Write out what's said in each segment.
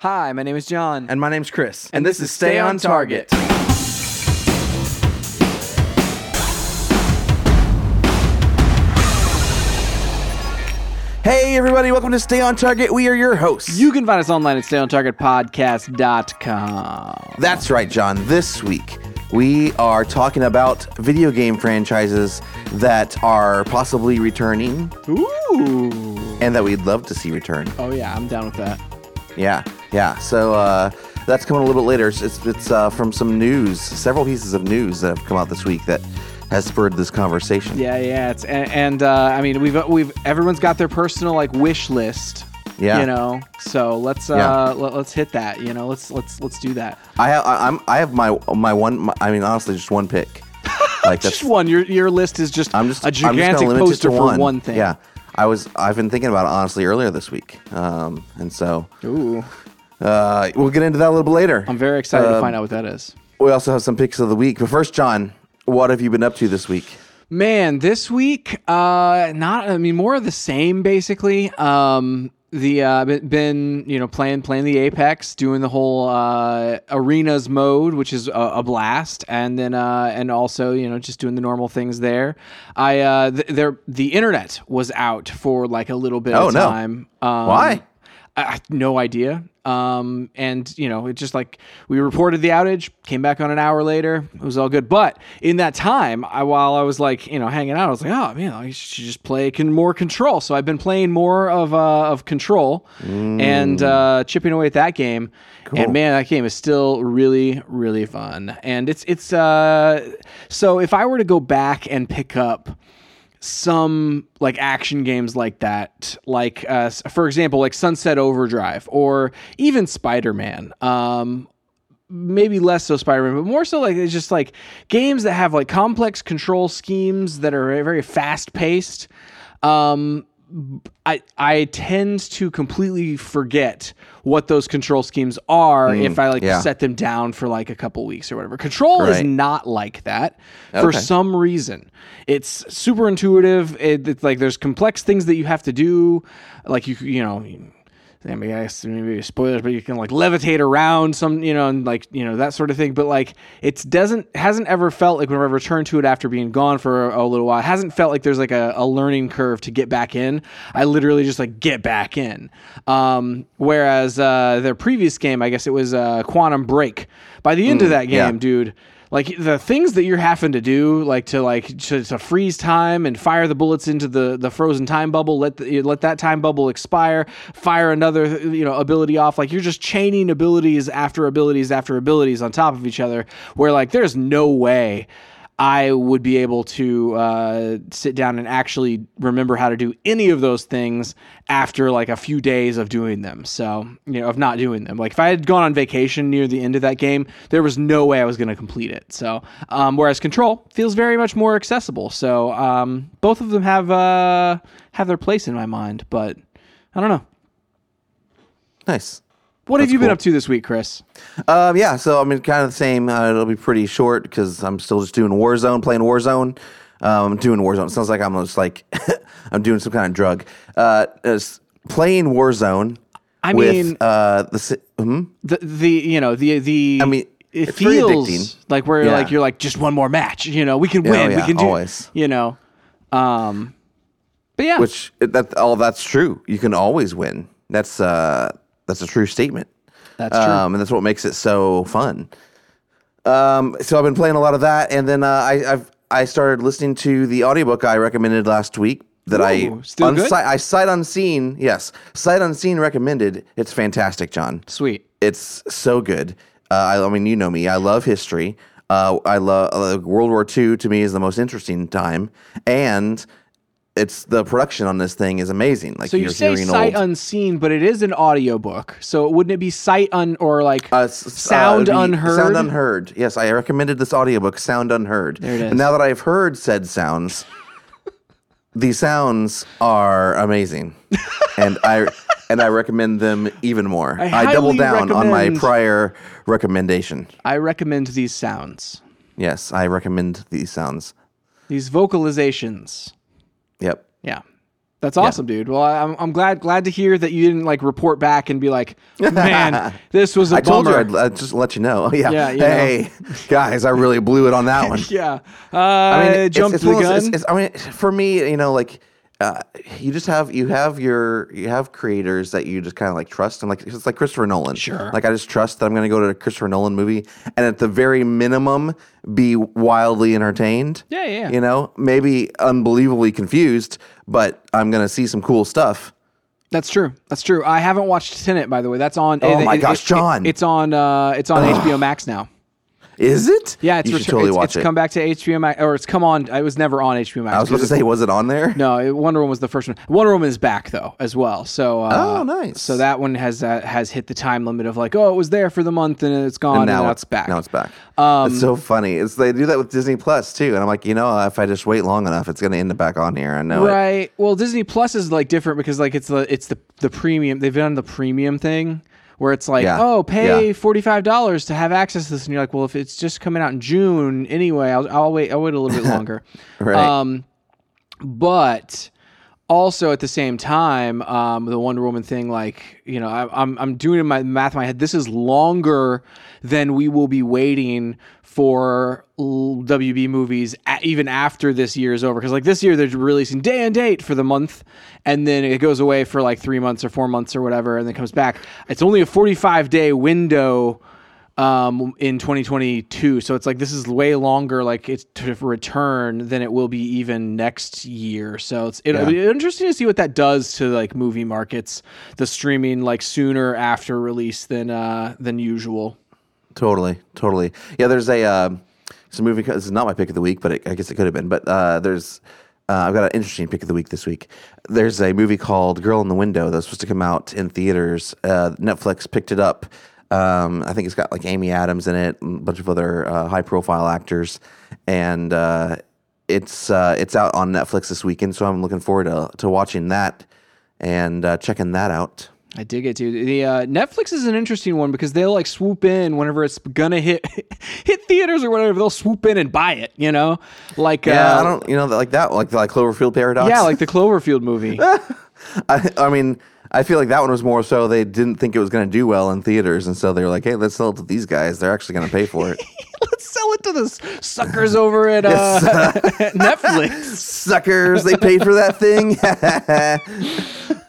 Hi, my name is John. And my name's Chris. And this is Stay on Target. Hey, everybody, welcome to Stay on Target. We are your hosts. You can find us online at stayontargetpodcast.com. That's right, John. This week, we are talking about video game franchises that are possibly returning Ooh. and that we'd love to see return. Oh, yeah, I'm down with that. Yeah, yeah. So uh, that's coming a little bit later. It's, it's, it's uh, from some news, several pieces of news that have come out this week that has spurred this conversation. Yeah, yeah. It's and, and uh, I mean we've we've everyone's got their personal like wish list. Yeah. You know, so let's uh Yeah. let, us hit that. You know, let's let's let's do that. I have, I, I'm, I have my, my one. My, I mean, honestly, just one pick. Like Just one. Your your list is just I'm just a I'm just gigantic poster for one. one thing. Yeah, I was I've been thinking about it honestly earlier this week, um, and so Ooh. Uh, we'll get into that a little bit later. I'm very excited to Um, find out what that is. We also have some picks of the week, but first, John, what have you been up to this week? Man, this week, uh, not. I mean, more of the same, basically. Um, the uh, been- been you know playing playing the Apex, doing the whole uh, arenas mode, which is a, a blast, and then uh, and also you know just doing the normal things there. I uh, th- there the internet was out for like a little bit Oh, of no. time. Um, Why? I, no idea. Um, and you know, it just like we reported the outage, came back on an hour later, it was all good. But in that time, I while I was like, you know, hanging out, I was like, oh man, I should just play con- more control. So I've been playing more of uh, of control and uh, chipping away at that game. And man, that game is still really, really fun. And it's it's uh, so if I were to go back and pick up some like action games like that like uh, for example like sunset overdrive or even spider-man um maybe less so spider-man but more so like it's just like games that have like complex control schemes that are very fast paced um I I tend to completely forget what those control schemes are if mm, I like yeah. set them down for like a couple weeks or whatever. Control is not like that for some reason. It's super intuitive. It, it's like there's complex things that you have to do. Like you, you know, I mean, I guess maybe spoilers, but you can like levitate around some, you know, and like you know that sort of thing. But like it doesn't hasn't ever felt like whenever I return to it after being gone for a, a little while, it hasn't felt like there's like a, a learning curve to get back in. I literally just like get back in. Um, whereas uh, their previous game, I guess it was uh, Quantum Break. By the end of that game, yeah. dude like the things that you're having to do like to like to, to freeze time and fire the bullets into the the frozen time bubble let the, let that time bubble expire fire another you know ability off. Like you're just chaining abilities after abilities after abilities on top of each other where like there's no way I would be able to uh, sit down and actually remember how to do any of those things after like a few days of doing them. So, you know, of not doing them. Like if I had gone on vacation near the end of that game, there was no way I was going to complete it. So, um, whereas Control feels very much more accessible. So, um, both of them have uh, have their place in my mind, but I don't know. Nice. What have you been up to this week, Chris? Um, yeah, so I mean, kind of the same. Uh, it'll be pretty short because I'm still just doing Warzone, playing Warzone. Um, doing Warzone. It sounds like I'm just like I'm doing some kind of drug. Uh, playing Warzone. I with, mean- uh, the hmm? the the you know the the I mean, it feels like we're Yeah. like you're like just one more match you know we can Yeah, win oh, we can do always. you know um but yeah which that all that's true. You can always win. That's uh, that's a true statement. that's true um, and that's what makes it so fun. Um, so I've been playing a lot of that, and then uh, I, I've I started listening to the audiobook I recommended last week. That Ooh, I still good? I sight unseen, yes, sight unseen recommended. It's fantastic, John. sweet It's so good. Uh, I, I mean, you know me. I love history. Uh, I love uh, World War II. To me, is the most interesting time, and it's the production on this thing is amazing. Like so you say sight old, unseen but it is an audiobook so wouldn't it be sight un or like Uh, s- sound uh, unheard Sound unheard. Yes, I recommended this audiobook, Sound Unheard. There it is. And now that I've heard said sounds, the sounds are amazing, and I and I recommend them even more. I I, double down on my prior recommendation. i recommend these sounds Yes, I recommend these sounds. these vocalizations Yep. yeah That's awesome, dude. Well, I- I'm I'm glad glad to hear that you didn't like report back and be like, man, this was a I told bummer. you I'd, I'd just let you know. Yeah. Yeah, you know. hey, guys, I really blew it on that one. yeah, uh, I mean, I it's- jumped it's the one gun. it's- it's- I mean, for me, you know, like uh, you just have you have your you have creators that you just kind of like trust, and like it's like Christopher Nolan. Sure. Like I just trust that I'm going to go to a Christopher Nolan movie, and at the very minimum, be wildly entertained. Yeah, yeah, yeah. You know, maybe unbelievably confused, but I'm going to see some cool stuff. That's true. That's true. I haven't watched Tenet, by the way. That's on. Oh my gosh, John. it's on. Uh, it's on HBO Max now. Is it? Yeah, it's you should retur- totally it's, watch it's it. come back to HBO Max, or it's come on. It was never on HBO Max. I was about to say, was it on there? No, it- Wonder Woman was the first one. Wonder Woman is back though as well. So uh, Oh, nice. So that one has uh, has hit the time limit of like, oh, it was there for the month and it's gone, and now, it's back. Now it's back. Um, it's so funny. It's they do that with Disney Plus too, and I'm like, you know, if I just wait long enough, it's going to end up back on here. I know it. right. Well, Disney Plus is like different because like it's the it's the the premium. They've done the premium thing where it's like, Yeah. oh, pay Yeah. forty five dollars to have access to this, and you're like, well, if it's just coming out in June anyway, I'll, I'll wait. I'll wait a little bit longer. Right. Um, but also at the same time, um, the Wonder Woman thing, like you know, I, I'm I'm doing my math in my head. This is longer than we will be waiting for WB movies, even after this year is over. Because like this year, they're releasing day and date for the month, and then it goes away for like three months or four months or whatever, and then comes back. It's only a 45 day window um in 2022 so it's like this is way longer like it's to return than it will be even next year so it's it'll be interesting to see what that does to like movie markets the streaming like sooner after release than uh than usual Totally, totally. Yeah, there's a uh, it's a movie. This is not my pick of the week, but it, I guess it could have been. But uh, there's uh, I've got an interesting pick of the week this week. There's a movie called Girl in the Window that's supposed to come out in theaters. Uh, Netflix picked it up. Um, I think it's got like Amy Adams in it, a bunch of other uh, high profile actors, and uh, it's uh, it's out on Netflix this weekend. So I'm looking forward to to watching that and uh, checking that out. I dig it, dude. The uh, Netflix is an interesting one because they'll like swoop in whenever it's gonna hit hit theaters or whatever. They'll swoop in and buy it. You know, like Yeah, uh, I don't, you know, like that, like like Cloverfield Paradox. yeah, like the Cloverfield movie. I, I mean, I feel like that one was more so they didn't think it was going to do well in theaters, and so they were like, "Hey, let's sell it to these guys. They're actually going to pay for it." Let's sell it to the suckers over at uh, Netflix. Suckers, they paid for that thing.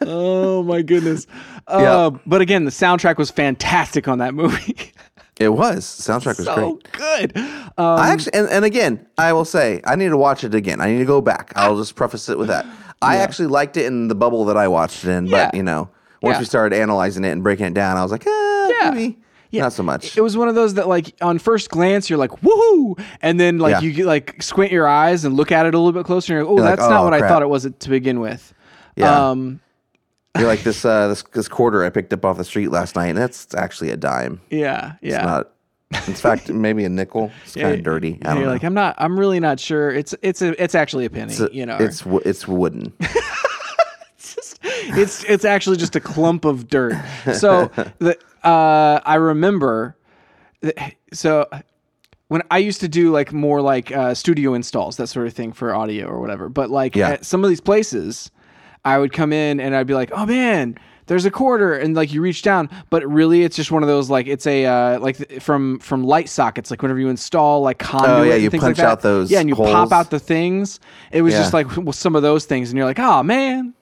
Oh my goodness. Uh, Yeah. But again, the soundtrack was fantastic on that movie. it was soundtrack was so great. good. Um, I actually, and, and again, I will say, I need to watch it again. I need to go back. I'll just preface it with that. I actually liked it in the bubble that I watched it in, but you know, once Yeah. we started analyzing it and breaking it down, I was like, eh, Yeah. maybe not so much. it was one of those that, like, on first glance, you're like, woohoo. And then, like, Yeah. you get, like squint your eyes and look at it a little bit closer. And you're like, oh, You're like, that's not "Oh, what I thought it was to begin with. Yeah. Um, You're like this, uh, this this quarter I picked up off the street last night. and That's actually a dime. yeah. Yeah. It's not. In fact, maybe a nickel. It's kind of dirty. I don't you're know. like, I'm not, I'm really not sure. It's, it's, a, it's actually a penny, it's, a- you know. it's wo- it's wooden. it's it's actually just a clump of dirt. So the uh, I remember, that- so when I used to do like more like uh, studio installs, that sort of thing for audio or whatever. But like Yeah. at some of these places, I would come in and I'd be like, oh man. There's a quarter, and like you reach down, but really it's just one of those like it's a uh, like th- from from light sockets. Like whenever you install like conduit, Oh, yeah, and you things punch like that. out those yeah, and you holes. pop out the things. It was just like well, some of those things, and you're like, oh man,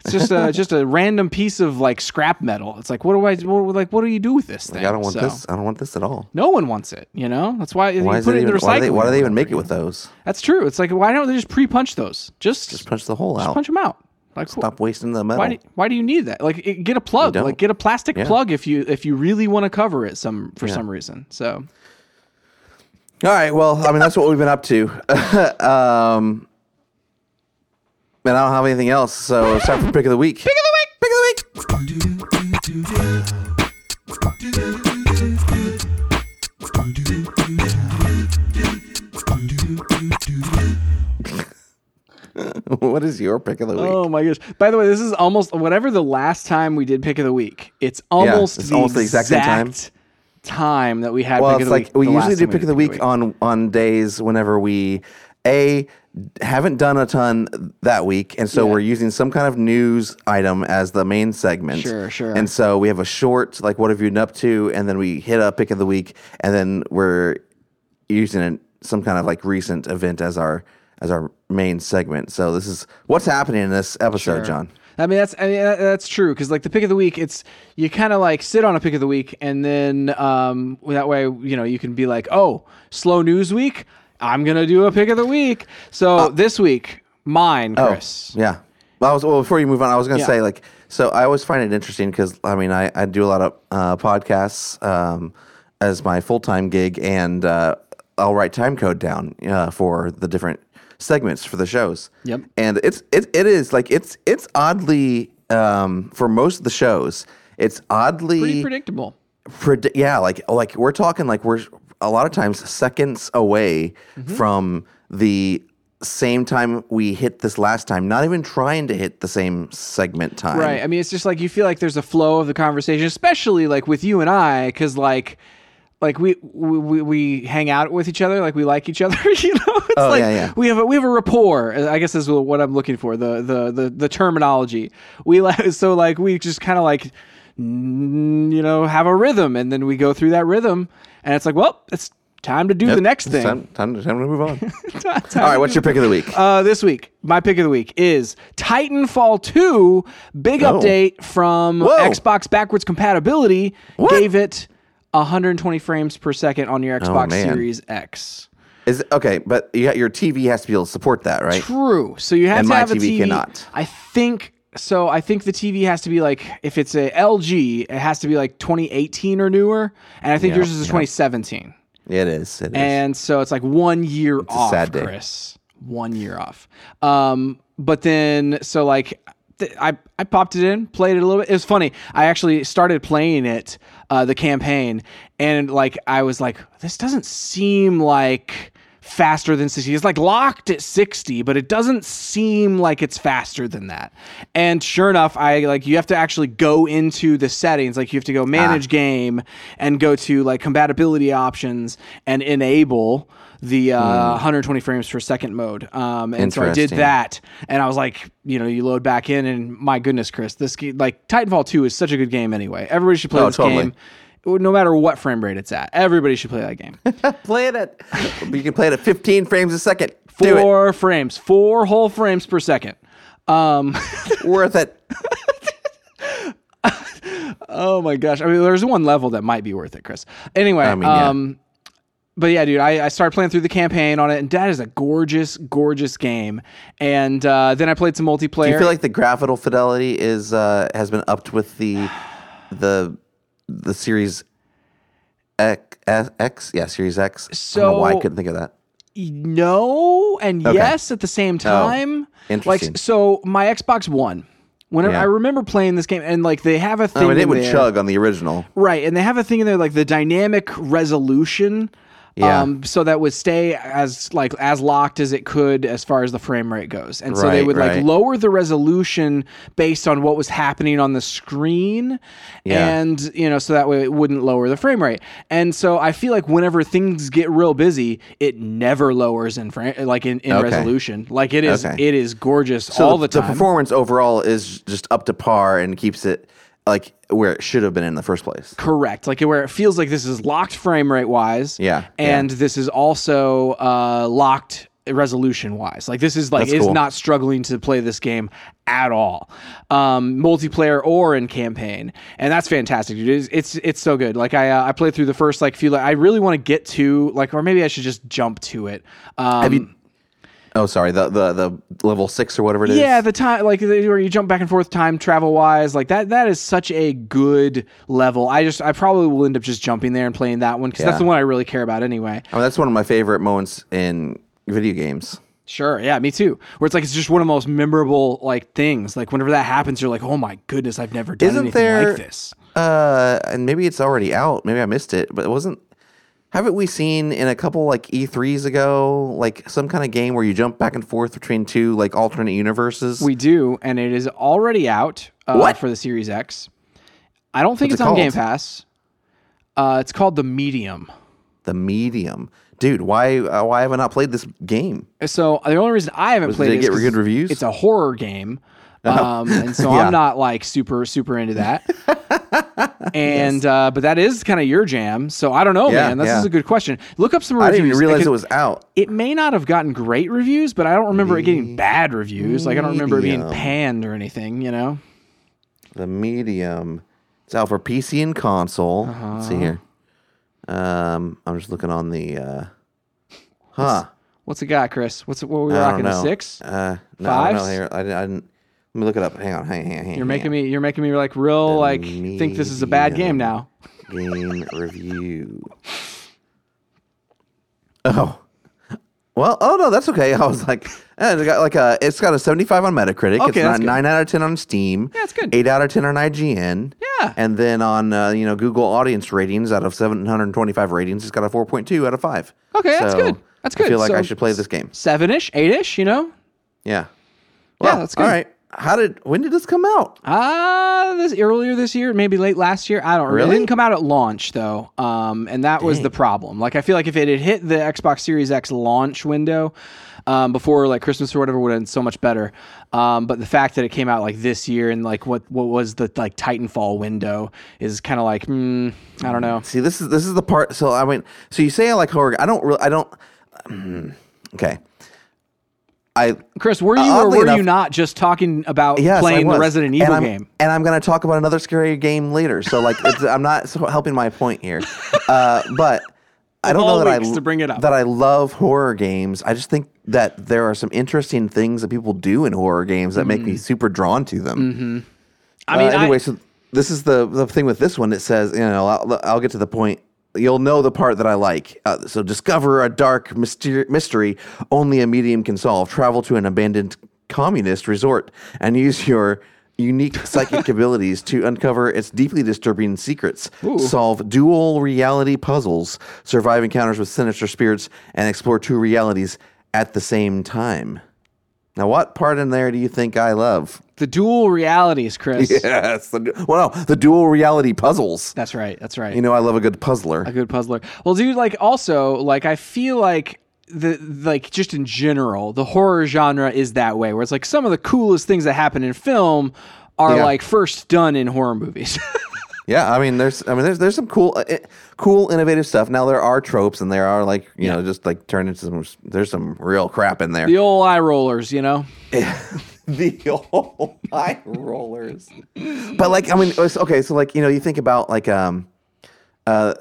it's just a just a random piece of like scrap metal. It's like what do I what, like what do you do with this thing? Like, I don't want So, this. I don't want this at all. No one wants it. You know that's why, you Why is put it it in even? the Why do they, why do they even make it with those? That's true. It's like why don't they just pre-punch those? Just Just punch the hole just out. punch them out. Like wh- Stop wasting the metal. why do, why do you need that? Like it, get a plug. Like get a plastic Yeah. plug if you if you really want to cover it some for some reason. So All right. Well, I mean, that's what we've been up to. um, and I don't have anything else, so it's time for pick of the week. Pick of the week. Pick of the week. what is your pick of the week? Oh my gosh! By the way, this is almost whatever the last time we did pick of the week. It's almost, it's the, almost the exact same time. time that we had. well, pick it's of the like week, we usually do pick of the week on on days whenever we a haven't done a ton that week, and so Yeah. we're using some kind of news item as the main segment. Sure, sure. And so we have a short, like, what have you been up to? And then we hit a pick of the week, and then we're using some kind of like recent event as our as our main segment. So this is what's happening in this episode, Sure. John. I mean that's I mean that's true because like the pick of the week, it's you kind of like sit on a pick of the week and then um that way you know you can be like oh slow news week I'm gonna do a pick of the week. So Uh, this week mine, Chris. Yeah. Well, I was, well, before you move on, I was going to Yeah. say like, so I always find it interesting because I mean, I, I do a lot of uh, podcasts um, as my full time gig, and uh, I'll write time code down uh, for the different segments for the shows. Yep. And it's it, it is like it's it's oddly um, for most of the shows, it's oddly Pretty predictable. predi- yeah, like like we're talking like we're a lot of times seconds away Mm-hmm. from the same time we hit this last time. Not even trying to hit the same segment time. Right. I mean, it's just like you feel like there's a flow of the conversation, especially like with you and I, because like. Like we, we we- hang out with each other, like we like each other, you know. It's Oh, like yeah, yeah. we have a we have a rapport. I guess is what I'm looking for. The the the the terminology. We like so like we just kind of like you know have a rhythm, and then we go through that rhythm, and it's like, well, it's time to do the next thing. Time, time, to, time to move on. Time All right, what's your pick of the week? uh, this week, my pick of the week is Titanfall 2. Big Oh. update from Whoa. Xbox backwards compatibility. What? Gave it 120 frames per second on your Xbox Oh, man. Series X. Is okay, but you got, your TV has to be able to support that, right? True. So you have And to have a TV TV. cannot. I think so. I think the TV has to be like if it's a LG, it has to be like 2018 or newer, and I think Yeah, yours is a yeah. 2017. It is. It is. And so it's like one year a off, sad day. Chris. One year off. Um, but then so like th- I I popped it in, played it a little bit. It was funny. I actually started playing it, uh, the campaign, and like I was like, this doesn't seem like faster than 60 it's like locked at 60 but it doesn't seem like it's faster than that. And sure enough i like you have to actually go into the settings. Like you have to go manage game and go to like compatibility options and enable the uh, 120 frames per second mode um, and so i did that and i was like you know you load back in and my goodness chris this game like titanfall 2 is such a good game anyway everybody should play Oh, this totally. game no matter what frame rate it's at everybody should play that game play it at. you can play it at 15 frames a second. Do it. four frames, four whole frames per second. Um, Worth it. oh my gosh! I mean, there's one level that might be worth it, Chris. Anyway, I mean, yeah. um, but yeah, dude, I, I started playing through the campaign on it, and that is a gorgeous, gorgeous game. And uh, then I played some multiplayer. Do you feel like the graphical fidelity is uh, has been upped with the the the series X, X? Yeah, Series X. I don't know why I couldn't think of that. no and Okay. yes at the same time. interesting. Like so, my Xbox One. Whenever Yeah. I remember playing this game, and like they have a thing I mean, it would there- chug on the original. Right, and they have a thing in there like the dynamic resolution. Yeah. Um, so that would stay as like as locked as it could as far as the frame rate goes, and so they Right, would like lower the resolution based on what was happening on the screen, Yeah. and you know so that way it wouldn't lower the frame rate. And so I feel like whenever things get real busy, it never lowers in frame like in, in Okay. resolution. Like it is Okay. it is gorgeous So all the time. The performance overall is just up to par and keeps it like where it should have been in the first place. Correct. Like where it feels like this is locked frame rate wise. Yeah, And this is also uh, locked resolution wise. Like this is like That's is cool. not struggling to play this game at all. Um, multiplayer or in campaign. And that's fantastic, dude. It's it's, it's so good. Like I uh, I played through the first like few like I really want to get to like or maybe I should just jump to it. Um, Have you? Oh, sorry. The the the level six or whatever it is. yeah, the time like where you jump back and forth time travel wise, like that that is such a good level. I just I probably will end up just jumping there and playing that one because that's the one I really care about anyway. I mean, that's one of my favorite moments in video games. Sure, yeah, me too. Where it's like it's just one of the most memorable like things. Like whenever that happens, you're like, oh my goodness, I've never done Isn't anything there- like this. Uh, and maybe it's already out. Maybe I missed it, but it wasn't. Haven't we seen in a couple like E3s ago, like some kind of game where you jump back and forth between two like alternate universes? We do, and it is already out uh, What? for the Series X. I don't think What's it's it on Game? Pass. Uh, it's called the Medium. the medium. dude, why uh, why have I not played this game? So the only reason I haven't played did it get good reviews? It's a horror game. Um, and so Yeah. I'm not like super super into that. and uh, but that is kind of your jam. So I don't know, Yeah, man. This yeah. is a good question. Look up some I reviews. didn't even realize it was out. It may not have gotten great reviews, but I don't remember it getting bad reviews. Like I don't remember it being panned or anything. You know. The medium. It's out for PC and console. Let's Uh-huh. see here. Um, I'm just looking on the. Uh, huh. What's it got, Chris? What's it? What were we I rocking? A know. six? Uh, no, I. Here, I, I didn't. Let me look it up. Hang on. Hang, hang, hang. You're making me. You're making me like real like think this is a bad game now. game review. Oh. Well, oh no, that's okay. I was like, eh, it got like a, it's got a 75 on Metacritic. Okay, it's that's not good. nine out of 10 on Steam. Yeah, it's good. Eight out of 10 on IGN. Yeah. And then on uh, you know Google Audience ratings, out of 725 ratings, it's got a 4.2 out of five. Okay, that's So, good. That's good. I feel like So- I should play this game. Seven ish, eight ish. You know. Yeah. Well, that's good. All right. How did? When did this come out? Uh this earlier this year, maybe late last year. I don't remember. It Really? didn't come out at launch though. Um, and that was the problem. Like I feel like if it had hit the Xbox Series X launch window, um, before like Christmas or whatever would have been so much better. Um, but the fact that it came out like this year and like what what was the like Titanfall window is kind of like mm, I don't know. See, this is this is the part. So I mean, so you say I like horror. I don't really. I don't. okay. I Chris, were you Uh, or were you not just talking about yes, playing the. Resident And Evil I'm- game? and I'm going to talk about another scary game later. So like, it's, I'm not helping my point here. Uh, but I don't know that I to bring it up. that I love horror games. I just think that there are some interesting things that people do in horror games that make me super drawn to them. Mm-hmm. I mean, uh, I- anyway, so this is the the thing with this one. It says, you know, I'll, I'll get to the point. You'll know the part that I like. Uh, so, discover a dark myster- mystery only a medium can solve. Travel to an abandoned communist resort and use your unique psychic abilities to uncover its deeply disturbing secrets. Solve dual reality puzzles, survive encounters with sinister spirits, and explore two realities at the same time. Now, what part in there do you think I love? the dual realities, Chris. Yes. The, well, no, the dual reality puzzles. That's right. That's right. You know, I love a good puzzler. a good puzzler. Well, dude, like also, like I feel like the like just in general, the horror genre is that way, where it's like some of the coolest things that happen in film are Yeah. like first done in horror movies. Yeah, I mean, there's, I mean, there's, there's some cool, uh, cool, innovative stuff. Now there are tropes, and there are like, you know, just like turned into some. There's some real crap in there. the old eye rollers, you know. the old eye rollers. But like, I mean, okay, so like, you know, you think about like, um, uh,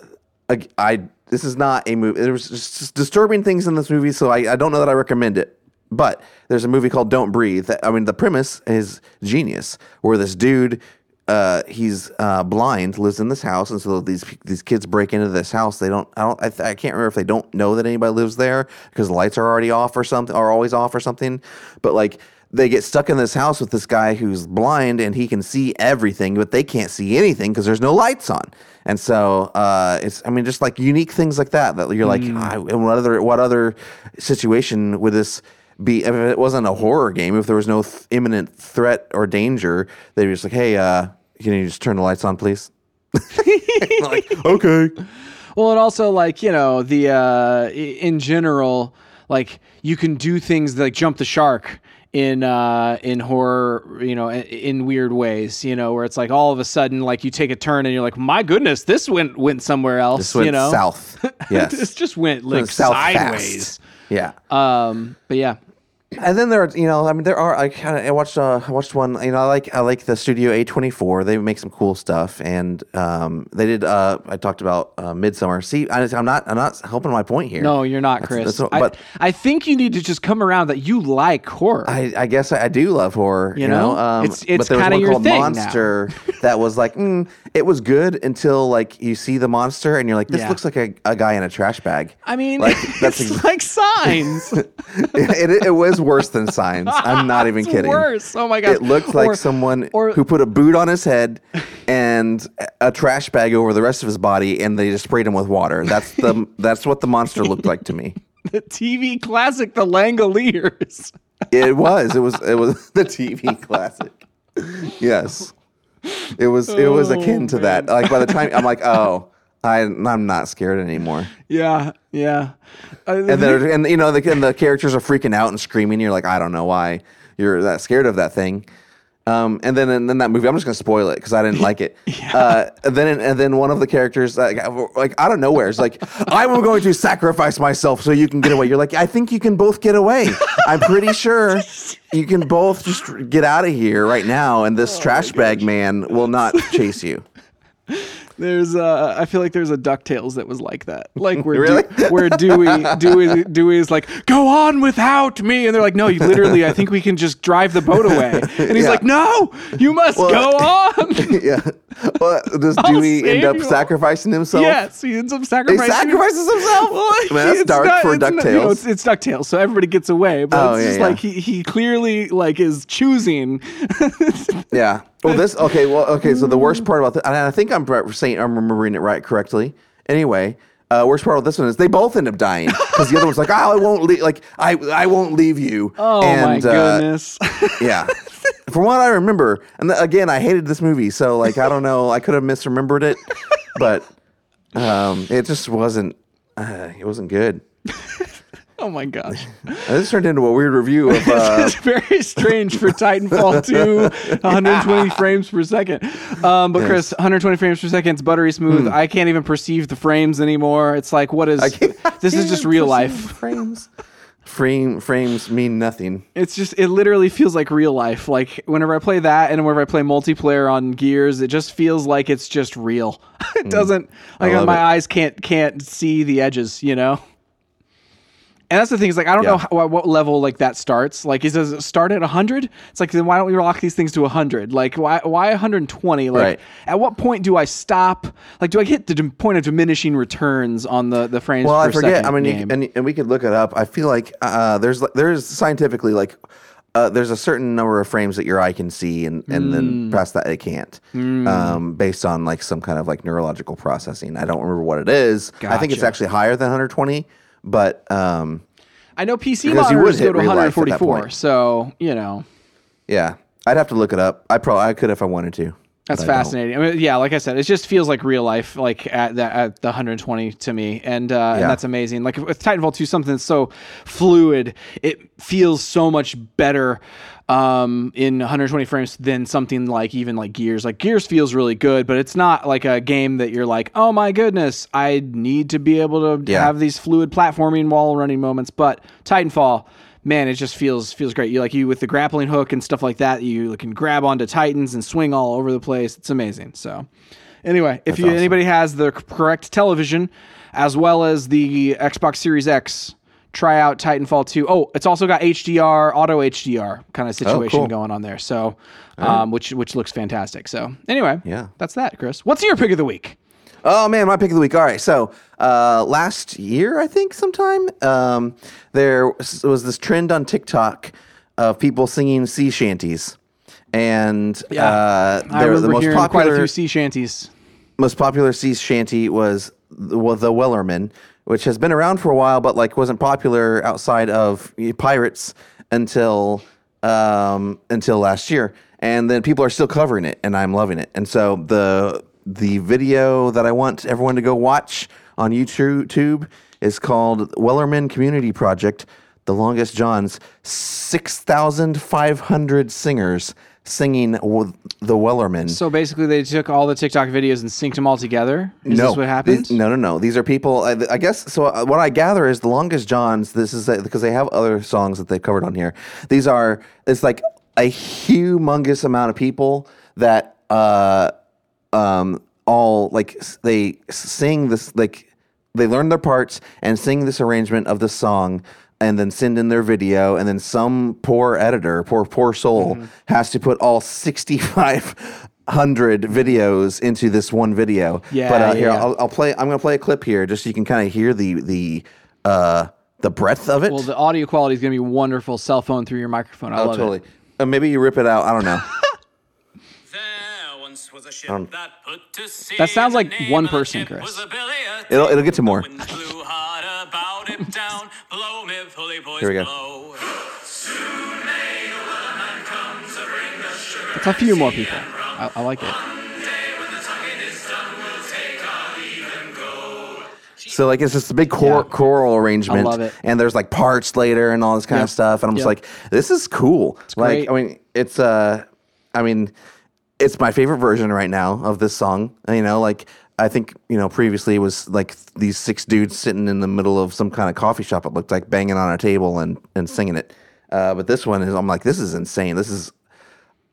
I, I this is not a movie. There was just, just disturbing things in this movie, so I, I don't know that I recommend it. But there's a movie called Don't Breathe. That, I mean, the premise is genius, where this dude. Uh, he's uh, blind, lives in this house, and so these these kids break into this house. They don't, I don't, I, th- I can't remember if they don't know that anybody lives there because the lights are already off or something, are always off or something. But like, they get stuck in this house with this guy who's blind and he can see everything, but they can't see anything because there's no lights on. And so uh, it's, I mean, just like unique things like that that you're like, I, and what other what other situation would this be? If it wasn't a horror game, if there was no th- imminent threat or danger, they'd be just like, hey, uh, can you just turn the lights on, please? like, okay. Well, and also like you know the uh, in general, like you can do things like jump the shark in uh in horror you know in, weird ways you know where it's like all of a sudden like you take a turn and you're like my goodness this went went somewhere else This went you know south. Yes. this just went like Went sideways fast. Yeah. um but yeah And then there, are, you know, I mean, there are. I kind of I watched. Uh, I watched one. You know, I like I like the Studio A twenty four. They make some cool stuff, and um, they did. Uh, I talked about uh, Midsommar. See, I, I'm not. I'm not helping my point here. no you're not That's- chris that's what- I, but I think you need to just come around that you like horror I, I guess I, I do love horror. You, know? know, Um, It's- it's was kinda your called thing. Monster that was like mm, it was good until like you see the monster and you're like, this Yeah. looks like a, a guy in a trash bag. I mean, Like, that's it's ex- like signs. it, it, it was worse than signs. I'm not even It's kidding. worse. Oh my god! It looked like Or- someone or- who put a boot on his head and a trash bag over the rest of his body, and they just sprayed him with water. That's the that's what the monster looked like to me. the TV classic, The Langoliers. It was. It was. It was the TV classic. Yes, it was. It was Oh, akin to that. Like by the time I'm like, oh, I I'm not scared anymore. Yeah, yeah. And then and you know the and the characters are freaking out and screaming. You're like, I don't know why you're that scared of that thing. Um, and then and then that movie, I'm just gonna spoil it because I didn't like it. Uh, and then and then one of the characters, like, like out of nowhere, is like, "I'm going to sacrifice myself so you can get away." You're like, "I think you can both get away. I'm pretty sure you can both just get out of here right now, and this trash bag man will not chase you." There's uh I feel like there's a DuckTales that was like that. Like where Really? Dewey, where Dewey Dewey Dewey is like, "Go on without me." And they're like, "No, you literally I think we can just drive the boat away." And he's Yeah. like, "No, you must Well- go on." yeah. Well, does I'll Dewey end up you sacrificing himself? yes, he ends up sacrificing. He sacrifices himself. Well, I mean, that's it's dark not- for it's not- Ducktales. you know, it's, it's Ducktales, so everybody gets away. But Oh, it's yeah, just yeah. like he, he clearly like is choosing. Yeah. Well, this okay. Well, okay. So the worst part about this, and I think I'm saying I'm remembering it right correctly. Anyway, uh, worst part of this one is they both end up dying because the other one's like, oh, I won't leave. Like I, I won't leave you. Oh my And, uh, goodness! yeah. From what I remember, and th- again, I hated this movie, so like I don't know, I could have misremembered it, but um, it just wasn't. Uh, it wasn't good. Oh my gosh! This turned into a weird review of. Uh, it's very strange for Titanfall 2, 120 frames per second. Um, but Chris, 120 frames per second, is buttery smooth. I can't even perceive the frames anymore. It's like, what is this? Is just real life. frames. Frame frames mean nothing. It's just, it literally feels like real life. Like whenever I play that and whenever I play multiplayer on Gears, it just feels like it's just real. it doesn't, like my it. eyes can't can't see the edges, you know. And that's the thing is like I don't know how, what level like that starts. Like, is does it start at hundred? It's like then why don't we lock these things to hundred? Like why why 120? Like Right. at what point do I stop? Like do I hit the point of diminishing returns on the the frames? Well, I forget. I mean, you, and and we could look it up. I feel like uh, there's there's scientifically like uh, there's a certain number of frames that your eye can see, and and Mm. then past that it can't, um, based on like some kind of like neurological processing. I don't remember what it is. I think it's actually higher than 120, but um, I know PC because you would monitors go to real life at that 144, so you know. yeah, I'd have to look it up. I probably I could if I wanted to. That's but I don't. fascinating. I mean, yeah, like I said, it just feels like real life, like at the, at the 120 to me, and uh, Yeah. and that's amazing. Like with Titanfall 2, something that's so fluid, it feels so much better um, in 120 frames than something like even like Gears. Like Gears feels really good, but it's not like a game that you're like, oh my goodness, I need to be able to Yeah. have these fluid platforming wall running moments. But Titanfall man, it just feels feels great. You like you with the grappling hook and stuff like that. You can grab onto titans and swing all over the place. It's amazing. So, anyway, if you awesome. anybody has the correct television as well as the Xbox Series X, try out Titanfall 2. Oh, it's also got HDR, auto HDR kind of situation cool. going on there. So, um, which which looks fantastic. So, anyway, Yeah. that's that, Chris. What's your pick of the week? Oh man, my pick of the week. All right, so uh, last year, I think sometime um, there was this trend on TikTok of people singing sea shanties, and uh, I remember the most hearing quite a popular few sea shanties. most popular sea shanty was the, well, the Wellerman, which has been around for a while, but like wasn't popular outside of pirates until um, until last year, and then people are still covering it, and I'm loving it. And so the the video that I want everyone to go watch on YouTube is called Wellerman Community Project. The longest Johns, six thousand five hundred singers singing w- the Wellerman. So basically, they took all the TikTok videos and synced them all together. Is no, this what happened? These- no, no, no. These are people. I, I guess. So uh, what I gather is the longest Johns. This is uh, because they have other songs that they've covered on here. These are. It's like a humongous amount of people that uh, um, all like they sing this like they learn their parts and sing this arrangement of the song and then send in their video and then some poor editor poor poor soul Mm-hmm. has to put all 6500 videos into this one video Yeah, but uh, yeah, here yeah. I'll, I'll play i'm gonna play a clip here just so you can kind of hear the the uh the breadth of it well, the audio quality is going to be wonderful. Cell phone through your microphone. I oh love totally it. uh, maybe you rip it out i don't know There once was a ship Um, that put to sea. That sounds like one person, Chris. was a Billy. it'll it'll get to more Winds blew hard about it down. Blow me, pulley boys, Here we go. blow. It's a few more people. I, I like it. So like it's just a big chor- Yeah. choral arrangement, love it. and there's like parts later and all this kind Yep. of stuff, and I'm just like, this is cool. like great. I mean, it's uh, I mean, it's my favorite version right now of this song. You know, like I think you know previously it was like these six dudes sitting in the middle of some kind of coffee shop. It looked like banging on a table and and singing it. Uh, but this one is, I'm like, this is insane. This is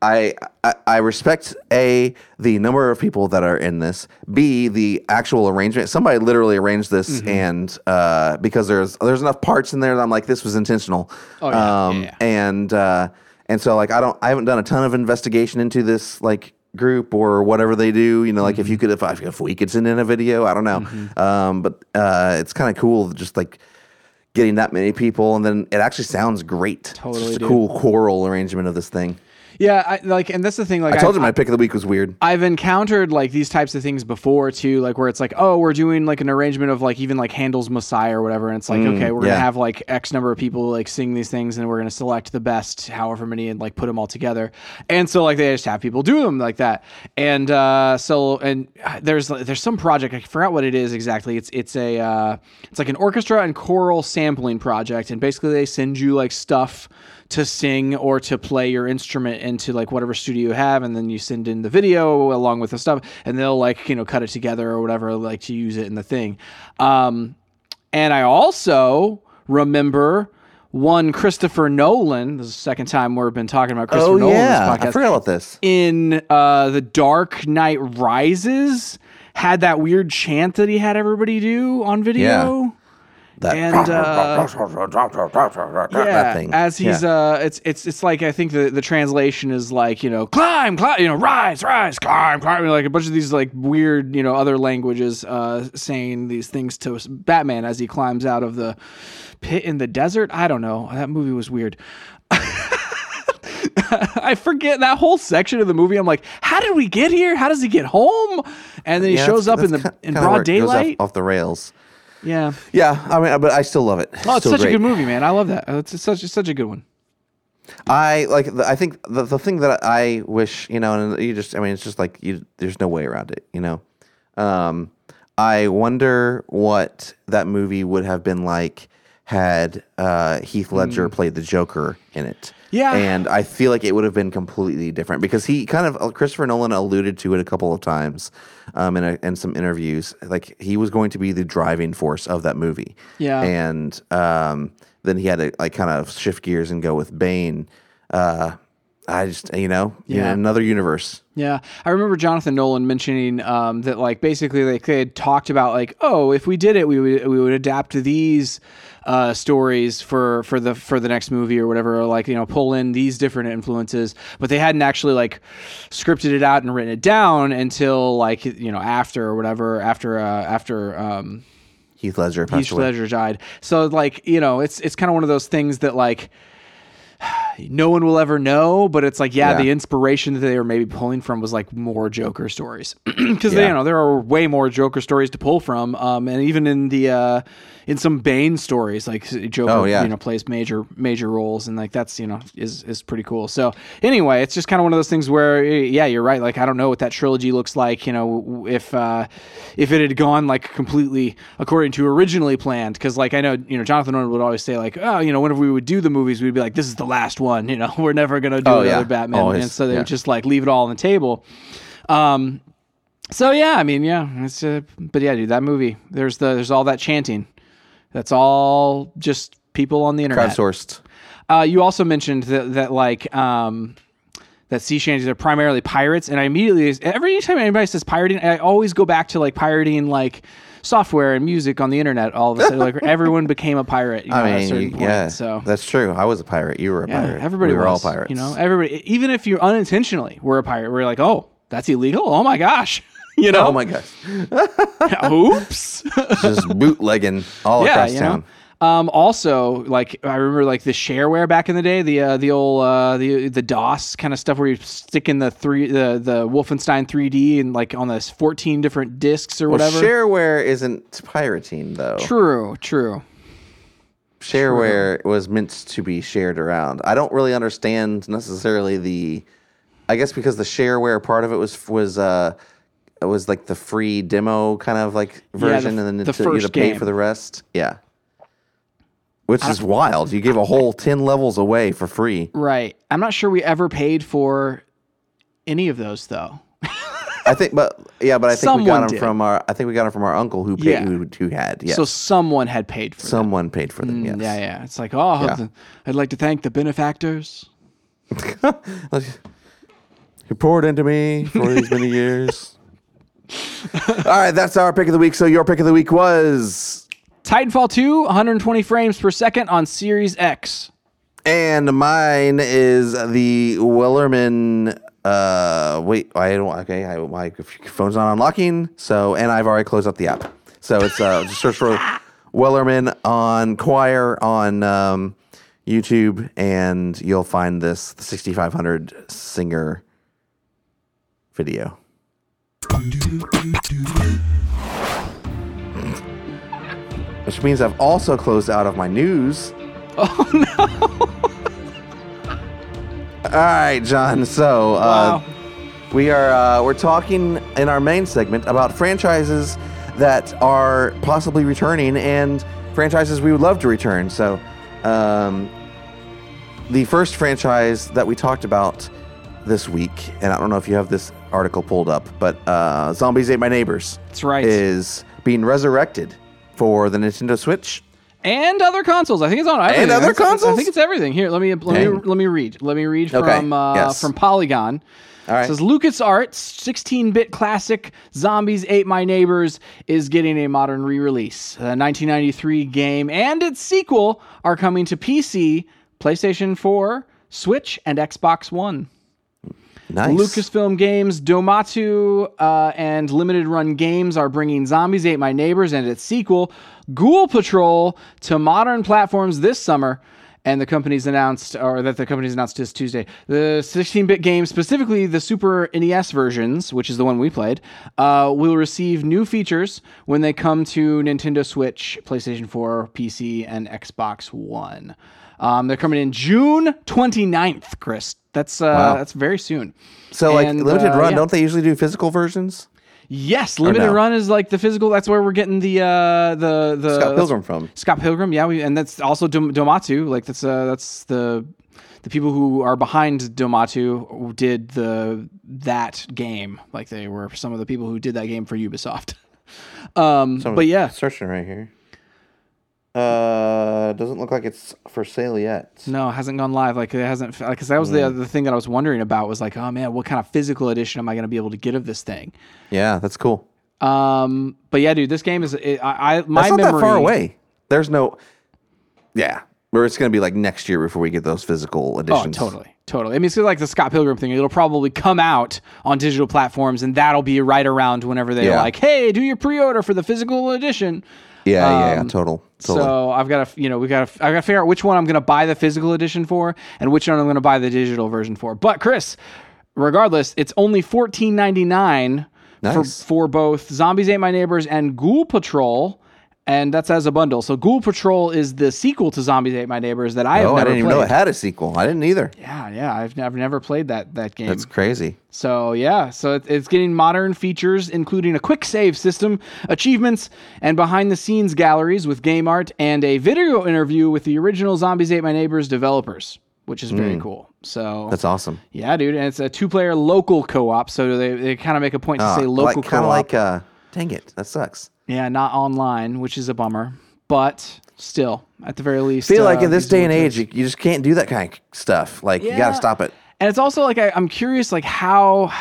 I, I I respect a the number of people that are in this. B the actual arrangement. Somebody literally arranged this, Mm-hmm. and uh, because there's there's enough parts in there that I'm like this was intentional. Oh, yeah, um, yeah, yeah. And uh, and so like I don't I haven't done a ton of investigation into this like group or whatever they do. You know, like if you Mm-hmm. could if I, if we could send in a video, I don't know. Um, but uh, it's kind of cool just like. Getting that many people, and then it actually sounds great. It's Totally, just a dude. cool choral arrangement of this thing. Yeah, I, like, and that's the thing. Like, I told I, you my pick of the week was weird. I've encountered like these types of things before too, like where it's like, oh, we're doing like an arrangement of like even like Handel's Messiah or whatever, and it's like, okay, we're yeah. gonna have like X number of people like sing these things, and we're gonna select the best, however many, and like put them all together, and so like they just have people do them like that, and uh, so and uh, there's there's some project I forgot what it is exactly. It's it's a uh, it's like an orchestra and choral sampling project, and basically they send you like stuff to sing or to play your instrument into like whatever studio you have and then you send in the video along with the stuff and they'll like you know cut it together or whatever like to use it in the thing. Um and i also remember one christopher nolan this is the second time we've been talking about christopher Oh nolan yeah, podcast I forgot about this. in uh the dark knight rises had that weird chant that he had everybody do on video That and uh, that yeah, thing. as he's Yeah. uh, it's it's it's like I think the the translation is like you know climb climb you know rise rise climb climb like a bunch of these like weird you know other languages uh saying these things to Batman as he climbs out of the pit in the desert. I don't know. That movie was weird. I forget that whole section of the movie. I'm like, how did we get here? How does he get home? And then he Yeah, shows up in the in broad goes off- daylight. off, the rails. Yeah. Yeah, I mean, but I still love it. Oh, it's Still such a good movie, man. I love that. It's, such it's such a good one. I like. The, I think the the thing that I wish you know, and you just. I mean, it's just like you. There's no way around it. You know. Um, I wonder what that movie would have been like had uh, Heath Ledger played the Joker in it. Yeah. and I feel like it would have been completely different because he kind of uh, Christopher Nolan alluded to it a couple of times um, in a, in some interviews. Like he was going to be the driving force of that movie. Yeah. and um, then he had to like kind of shift gears and go with Bane. Uh, I just you know, you know, Yeah. another universe. Yeah, I remember Jonathan Nolan mentioning um, that, like, basically, like they had talked about, like, oh, if we did it, we would we would adapt these uh, stories for for the for the next movie or whatever, or like you know, pull in these different influences, but they hadn't actually like scripted it out and written it down until like you know after or whatever after uh, after um, Heath Ledger Heath. Ledger died. So like you know, it's it's kind of one of those things that like no one will ever know, but it's like yeah, Yeah. the inspiration that they were maybe pulling from was like more Joker stories because you know there are way more Joker stories to pull from, um, and even in the uh, in some Bane stories, like Joker, Oh, yeah. you know, plays major major roles, and like that's you know is is pretty cool. So anyway, it's just kind of one of those things where yeah, you're right. Like I don't know what that trilogy looks like. You know, if uh, if it had gone like completely according to originally planned, because like I know you know Jonathan Nolan would always say like oh you know whenever we would do the movies we'd be like this is the last one. You know, we're never gonna do Oh, another yeah. Batman, Always, and so they yeah. would just like leave it all on the table. Um, so yeah, I mean, yeah, it's uh, but yeah, dude, that movie. There's the there's all that chanting. That's all just people on the internet. Crowdsourced. Uh, you also mentioned that that like um, that sea shanties are primarily pirates, and I immediately every time anybody says pirating, I always go back to like pirating like software and music on the internet. All of a sudden, like everyone became a pirate. You know, I at a mean, certain point. yeah, so that's true. I was a pirate. You were a yeah, pirate. everybody we were was, all pirates. You know, everybody, even if you unintentionally were a pirate, we're like, oh, that's illegal. Oh my gosh, you know. oh my gosh, Oops. just bootlegging all yeah, across you town. know. Um, also, like I remember, like the shareware back in the day, the uh, the old uh, the the DOS kind of stuff where you stick in the three the the Wolfenstein 3D and like on this 14 different discs or Well, whatever. shareware isn't pirating though. true, true. Shareware was meant to be shared around. I don't really understand necessarily the. I guess because the shareware part of it was was uh, it was like the free demo kind of like version, the- and then the to, you had to pay game. for the rest. Yeah, which is wild. You gave a whole ten levels away for free. Right. I'm not sure we ever paid for any of those though. I think, but yeah, but I think we got them did. from our. I think we got them from our uncle who paid, Yeah. who, who had. Yes, So someone had paid for them. someone paid for them. Mm, yes. Yeah, yeah. It's like, oh, Yeah. I'd like to thank the benefactors. You poured into me for these many years. All right, that's our pick of the week. So your pick of the week was, Titanfall 2, 120 frames per second on Series X. and mine is the Wellerman. Uh, wait, I don't. Okay, I, my phone's not unlocking. So, and I've already closed up the app. So it's uh, just search for Wellerman on Choir on um, YouTube, and you'll find this 6500 singer video. Which means I've also closed out of my news. Oh no! All right, John. So uh, Wow. we are uh, we're talking in our main segment about franchises that are possibly returning and franchises we would love to return. So um, the first franchise that we talked about this week, and I don't know if you have this article pulled up, but uh, Zombies Ate My Neighbors That's right. is being resurrected for the Nintendo Switch. and other consoles. I think it's on everything. other consoles. I think it's everything. Here, let me let me Dang. let me read. Let me read Okay, from uh, yes. from Polygon. All right. It says LucasArts 16-bit classic Zombies Ate My Neighbors is getting a modern re-release. The 1993 game and its sequel are coming to PC, PlayStation 4, Switch, and Xbox One. Nice. Lucasfilm Games, DotEmu, uh, and Limited Run Games are bringing Zombies Ate My Neighbors and its sequel, Ghoul Patrol, to modern platforms this summer. And the company's announced, or that the company's announced this Tuesday, the 16-bit game, specifically the Super NES versions, which is the one we played, uh, will receive new features when they come to Nintendo Switch, PlayStation 4, PC, and Xbox One. Um, they're coming in June 29th, Chris. That's uh, Wow. that's very soon. So, like limited uh, run, yeah. don't they usually do physical versions? Yes, limited no? run is like the physical. That's where we're getting the uh, the the Scott Pilgrim from. Scott Pilgrim, yeah, we, and that's also Dom- DotEmu. Like that's uh, that's the the people who are behind DotEmu did the that game. Like they were some of the people who did that game for Ubisoft. um, So but yeah, searching right here. Uh, doesn't look like it's for sale yet. no, it hasn't gone live. Like it hasn't because that was the other thing that I was wondering about. Was like, oh man, what kind of physical edition am I going to be able to get of this thing? Yeah, that's cool. Um, but yeah, dude, this game is it, I, I my That's not memory that far away. There's no. Yeah, or it's gonna be like next year before we get those physical editions. Oh, totally, totally. I mean, it's like the Scott Pilgrim thing. It'll probably come out on digital platforms, and that'll be right around whenever they're Yeah. like, "Hey, do your pre-order for the physical edition." Yeah, yeah, yeah, Um, total, totally. So I've got to, you know, we got to, I got to figure out which one I'm going to buy the physical edition for, and which one I'm going to buy the digital version for. But Chris, regardless, it's only fourteen ninety nine for Nice. for both Zombies Ate My Neighbors and Ghoul Patrol. And that's as a bundle. So Ghoul Patrol is the sequel to Zombies Ate My Neighbors that I have oh, I didn't even played. know it had a sequel. I didn't either. Yeah, yeah, I've, I've never played that that game. That's crazy. so yeah, so it, it's getting modern features, including a quick save system, achievements, and behind the scenes galleries with game art, and a video interview with the original Zombies Ate My Neighbors developers, which is very cool. So That's awesome. yeah, dude, and it's a two player local co op. So they, they kind of make a point to say Uh, local like, co kind of like. Uh, dang it, that sucks. Yeah, not online, which is a bummer, but still, at the very least, I feel like uh, in this day and age, you, you just can't do that kind of stuff. Like you gotta stop it. And it's also like I, I'm curious, like how,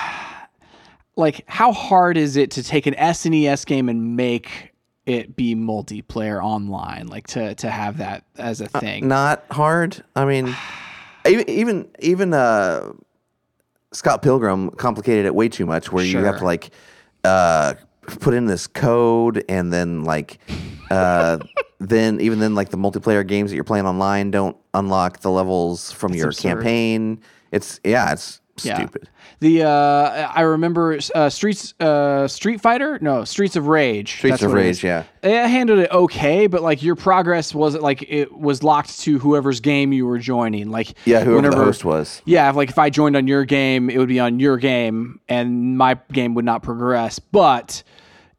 like how hard is it to take an SNES game and make it be multiplayer online, like to to have that as a thing? Not hard. I mean, even even even uh, Scott Pilgrim complicated it way too much. Where you have to like uh, put in this code and then like uh, then even then like the multiplayer games that you're playing online don't unlock the levels from your absurd. campaign. It's yeah, it's Yeah. stupid. The uh, I remember uh, Streets uh, Street Fighter, no Streets of Rage. Streets of what it Rage, yeah. It handled it okay, but like your progress wasn't like it was locked to whoever's game you were joining. Like Yeah, whoever whenever- the host was. Yeah, if, like if I joined on your game, it would be on your game, and my game would not progress. But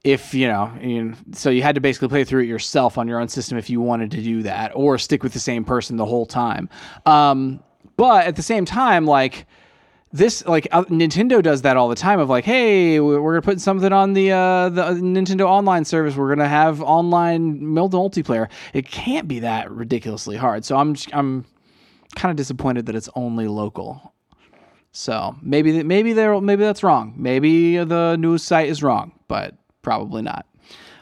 if you know, you know, so you had to basically play through it yourself on your own system if you wanted to do that, or stick with the same person the whole time. Um, but at the same time, like this, like uh, Nintendo does that all the time. Of like, hey, we- we're gonna put something on the uh, the Nintendo Online service. We're gonna have online multiplayer. It can't be that ridiculously hard. So I'm I'm kind of disappointed that it's only local. So maybe maybe they're maybe that's wrong. Maybe the news site is wrong, but probably not.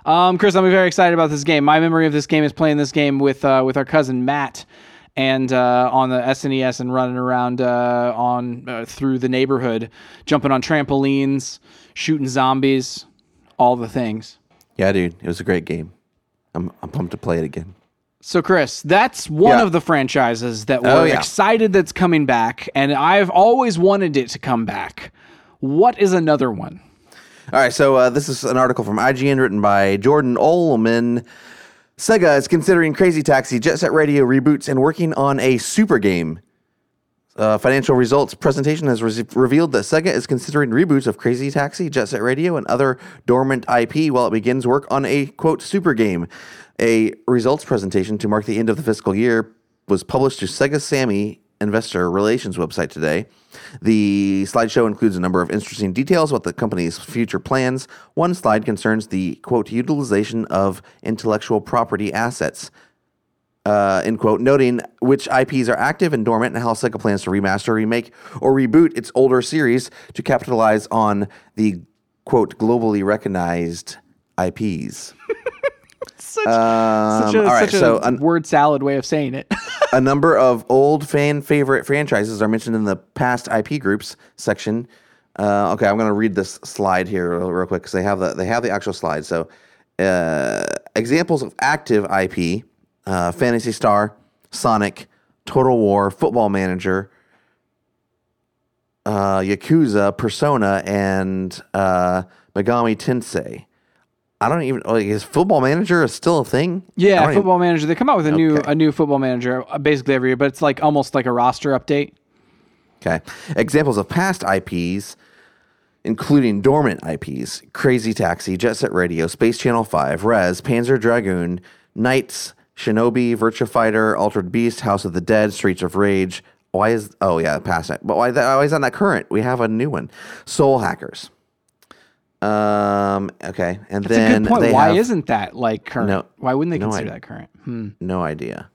Um, Chris, I'm very excited about this game. My memory of this game is playing this game with uh, with our cousin Matt, and uh, on the SNES and running around uh, on uh, through the neighborhood, jumping on trampolines, shooting zombies, all the things. Yeah, dude, it was a great game. I'm I'm pumped to play it again. So, Chris, that's one Yeah. of the franchises that we're Oh, yeah. excited that's coming back, and I've always wanted it to come back. What is another one? All right, so uh, this is an article from IGN written by Jordan Oloman. Sega is considering Crazy Taxi, Jet Set Radio reboots, and working on a super game. Uh, financial results presentation has re- revealed that Sega is considering reboots of Crazy Taxi, Jet Set Radio, and other dormant IP while it begins work on a quote super game. A results presentation to mark the end of the fiscal year was published to Sega Sammy investor relations website today. The slideshow includes a number of interesting details about the company's future plans. One slide concerns the quote utilization of intellectual property assets uh, end quote, noting which IPs are active and dormant and how Sega plans to remaster, remake, or reboot its older series to capitalize on the quote globally recognized IPs. Such, such a, all right, such a so an- word salad way of saying it. a number of old fan favorite franchises are mentioned in the past IP groups section. Uh, okay, I'm going to read this slide here real, real quick because they have the they have the actual slide. So, uh, examples of active IP: uh, Phantasy Star, Sonic, Total War, Football Manager, uh, Yakuza, Persona, and uh, Megami Tensei. I don't even like is Football Manager is still a thing? Yeah, don't even- football manager. They come out with a new a new football manager uh, basically every year, but it's like almost like a roster update. Okay. Examples of past IPs, including dormant IPs Crazy Taxi, Jet Set Radio, Space Channel 5, Rez, Panzer Dragoon, NiGHTS, Shinobi, Virtua Fighter, Altered Beast, House of the Dead, Streets of Rage. Why is, oh yeah, past it. But why, why is that not current? We have a new one Soul Hackers. Um, okay. And That's then a good point. Why have- isn't that like current? No, Why wouldn't they no consider idea. that current? Hmm. No idea.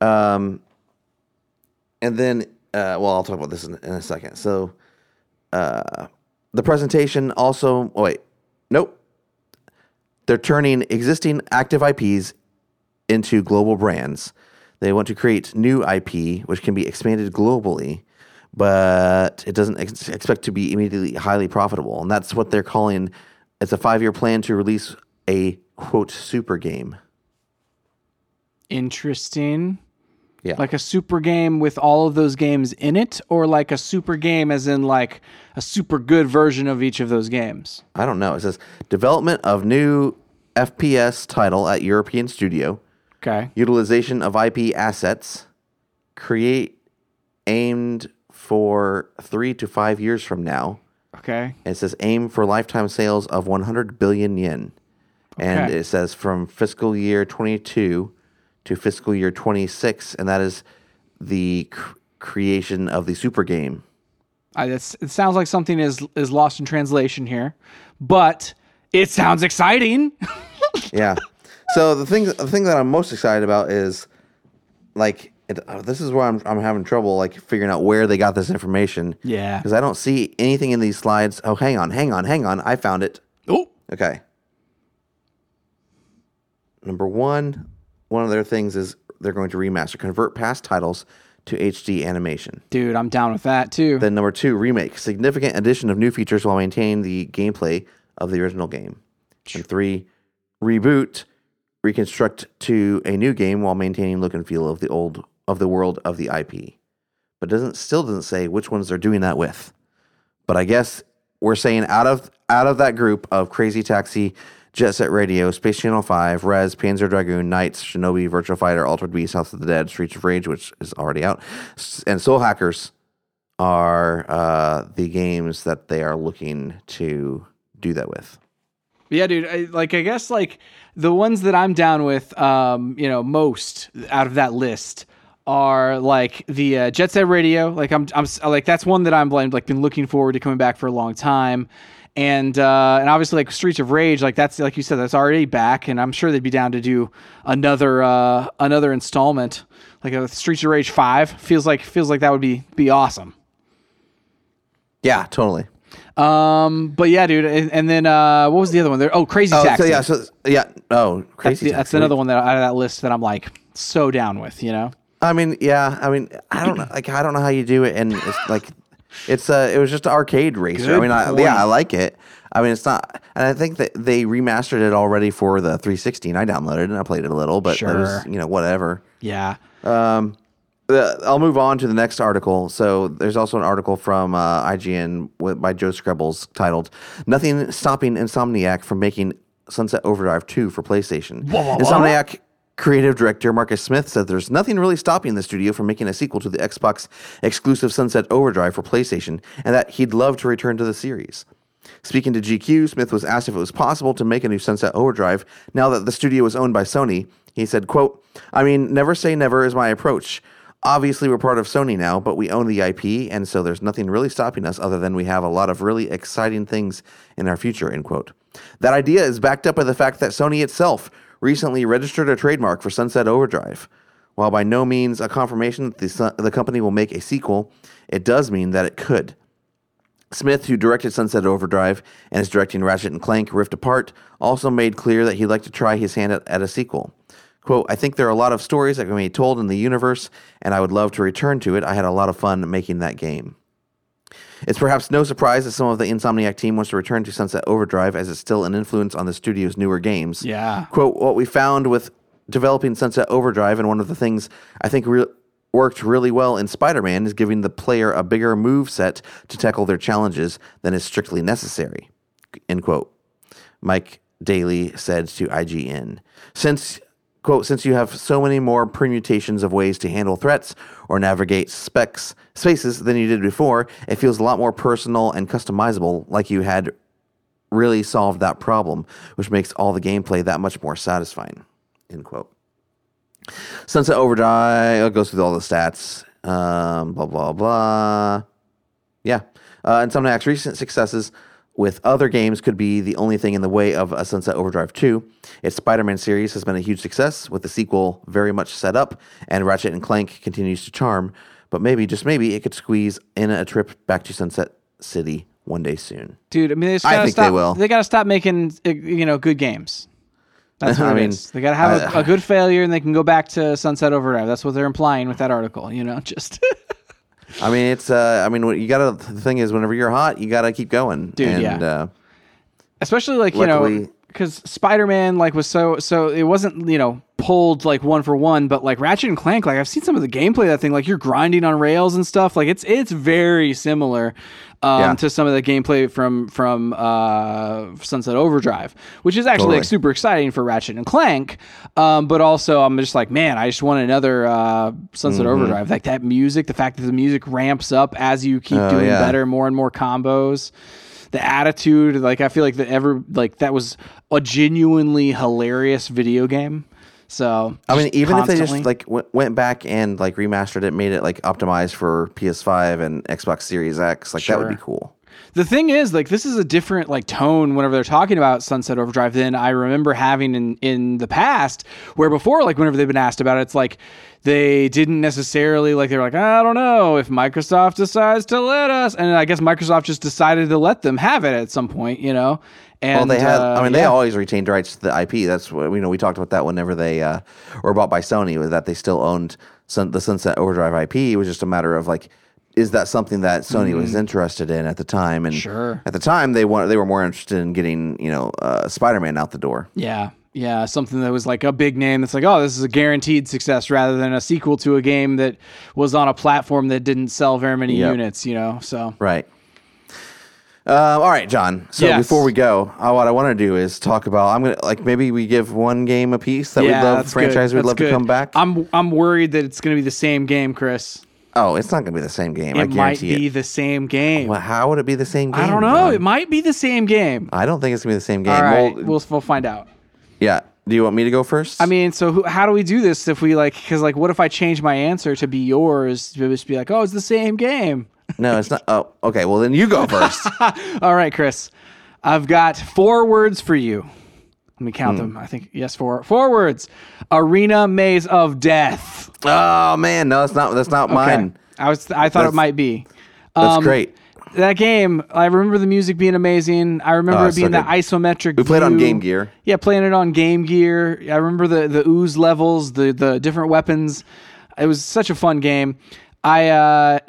Um, and then, uh, well, I'll talk about this in, in a second. So, uh, the presentation also. Oh wait, nope. They're turning existing active IPs into global brands. They want to create new IP, which can be expanded globally, but it doesn't ex- expect to be immediately highly profitable. And that's what they're calling. It's a five-year plan to release a quote super game. Interesting. Yeah. Like a super game with all of those games in it, or like a super game as in like a super good version of each of those games. I don't know. It says development of new FPS title at European studio, Okay. utilization of IP assets, create aimed for three to five years from now. Okay. It says aim for lifetime sales of 100 billion yen. And it says from fiscal year 22 to fiscal year 26. And that is the cr- creation of the super game. I, it sounds like something is is lost in translation here, but it sounds exciting. yeah. So the thing, the thing that I'm most excited about is, like, it, uh, this is where I'm, I'm having trouble, like, figuring out where they got this information. Yeah. Because I don't see anything in these slides. Oh, hang on, hang on, hang on. I found it. oh, Okay. Number one, one of their things is they're going to remaster, convert past titles to HD animation. dude, I'm down with that too. Then number two, remake, significant addition of new features while maintaining the gameplay of the original game. And three, reboot, reconstruct to a new game while maintaining look and feel of the old of the world of the IP. but doesn't still doesn't say which ones they're doing that with. But I guess we're saying out of out of that group of Crazy Taxi, Jet Set Radio, Space Channel Five, Rez, Panzer Dragoon, NiGHTS, Shinobi, Virtual Fighter, Altered Beast, House of the Dead, Streets of Rage, which is already out, and Soul Hackers are uh, the games that they are looking to do that with. Yeah, dude. I, like, I guess like the ones that I'm down with, um, you know, most out of that list are like the uh, Jet Set Radio. Like, I'm, I'm like that's one that I'm like, like been looking forward to coming back for a long time. And uh, and obviously like Streets of Rage, like that's like you said, that's already back, and I'm sure they'd be down to do another uh, another installment, like a Streets of Rage Five. Feels like feels like that would be be awesome. Yeah, totally. Um, but yeah, dude. And, and then uh, what was the other one? There. Oh, Crazy Oh, Taxi. so yeah, so yeah. Oh, that's, crazy. the- that's Taxi. another one that out of that list that I'm like so down with. You know. I mean, yeah. I mean, I don't know. Like, I don't know how you do it, and it's like, it's uh, it was just an arcade racer. I mean, I, point. yeah, I like it. I mean, it's not, and I think that they remastered it already for the 360. And I downloaded it and I played it a little, but it was, Sure. you know, whatever. Yeah. Um, the, I'll move on to the next article. So there's also an article from uh, IGN with, by Joe Skrebels titled "Nothing Stopping Insomniac from Making Sunset Overdrive 2 for PlayStation." Insomniac creative director Marcus Smith said there's nothing really stopping the studio from making a sequel to the Xbox exclusive Sunset Overdrive for PlayStation, and that he'd love to return to the series. Speaking to GQ, Smith was asked if it was possible to make a new Sunset Overdrive now that the studio was owned by Sony. He said, quote, I mean, never say never is my approach. Obviously, we're part of Sony now, but we own the IP, and so there's nothing really stopping us other than we have a lot of really exciting things in our future, end quote. That idea is backed up by the fact that Sony itself recently registered a trademark for Sunset Overdrive. While by no means a confirmation that the, the company will make a sequel, it does mean that it could. Smith, who directed Sunset Overdrive and is directing Ratchet and Clank Rift Apart, also made clear that he'd like to try his hand at, at a sequel. Quote, I think there are a lot of stories that can be told in the universe, and I would love to return to it. I had a lot of fun making that game. It's perhaps no surprise that some of the Insomniac team wants to return to Sunset Overdrive as it's still an influence on the studio's newer games. Yeah. Quote, what we found with developing Sunset Overdrive, and one of the things I think re- worked really well in Spider Man is giving the player a bigger move set to tackle their challenges than is strictly necessary. End quote. Mike Daly said to IGN. Since quote, since you have so many more permutations of ways to handle threats or navigate specs spaces than you did before, it feels a lot more personal and customizable, like you had really solved that problem, which makes all the gameplay that much more satisfying. End quote. Sunset Overdrive goes through all the stats. Um, blah blah blah. Yeah, uh, and Insomniac's recent successes with other games could be the only thing in the way of a Sunset Overdrive 2. Its Spider-Man series has been a huge success, with the sequel very much set up, and Ratchet and Clank continues to charm. But maybe, just maybe, it could squeeze in a trip back to Sunset City one day soon. Dude, I mean, they I think they will. They gotta stop making uh, you know good games. That's what I mean, is. They gotta have a good failure, and they can go back to Sunset Overdrive. That's what they're implying with that article. You know, just I mean, it's. Uh, I mean, what you gotta. The thing is, whenever you're hot, you gotta keep going, Dude, And, yeah. Uh, especially like you know because spider-man like was so so it wasn't you know pulled like one for one but like ratchet and clank like i've seen some of the gameplay of that thing like you're grinding on rails and stuff like it's it's very similar um, Yeah. to some of the gameplay from from uh, sunset overdrive which is actually like super exciting for ratchet and clank um, but also i'm just like man i just want another uh, sunset Mm-hmm. overdrive like that music the fact that the music ramps up as you keep Oh, doing yeah. better more and more combos the attitude like i feel like that ever like that was a genuinely hilarious video game so I mean, even if they just like w- went back and like remastered it, made it like optimized for PS5 and Xbox Series X, like that would be cool. the thing is like this is a different like tone whenever they're talking about sunset overdrive than i remember having in in the past where before like whenever they've been asked about it it's like they didn't necessarily like they were like i don't know if microsoft decides to let us and i guess microsoft just decided to let them have it at some point you know and Well, they had. uh, I mean, they yeah. always retained rights to the IP. That's what you know. We talked about that whenever they uh, were bought by Sony, was that they still owned Sun, the Sunset Overdrive IP. It was just a matter of like, is that something that Sony was interested in at the time? And Mm-hmm. Sure. at the time, they want they were more interested in getting you know uh, Spider Man out the door. Yeah. Yeah, something that was like a big name that's like, oh, this is a guaranteed success rather than a sequel to a game that was on a platform that didn't sell very many Yep. units, you know? So, Right. Um, all right, John. So Yes. before we go, uh, what I want to do is talk about. I'm gonna like maybe we give one game a piece that yeah, we'd love franchise good. we'd love to come back. I'm I'm worried that it's going to be the same game, Chris. oh, it's not gonna be the same game. I It might be it. the same game. Well, how would it be the same game? I don't know. John? It might be the same game. I don't think it's gonna be the same game. All right, Well, we'll we'll find out. yeah. Do you want me to go first? I mean, so who, how do we do this if we like? Because like, what if I change my answer to be yours to just be like, oh, it's the same game? No, it's not. Oh, okay. Well, then you go first. All right, Chris, I've got four words for you. Let me count Hmm. them. I think yes, four. Four words. Arena Maze of Death. oh man, no, that's not. That's not mine. I was. I thought That's- it might be. That's Um, great. That game, I remember the music being amazing. I remember Oh, it being so that good. isometric. We played on view. Game Gear. Yeah, playing it on Game Gear. I remember the the ooze levels, the the different weapons. It was such a fun game. I uh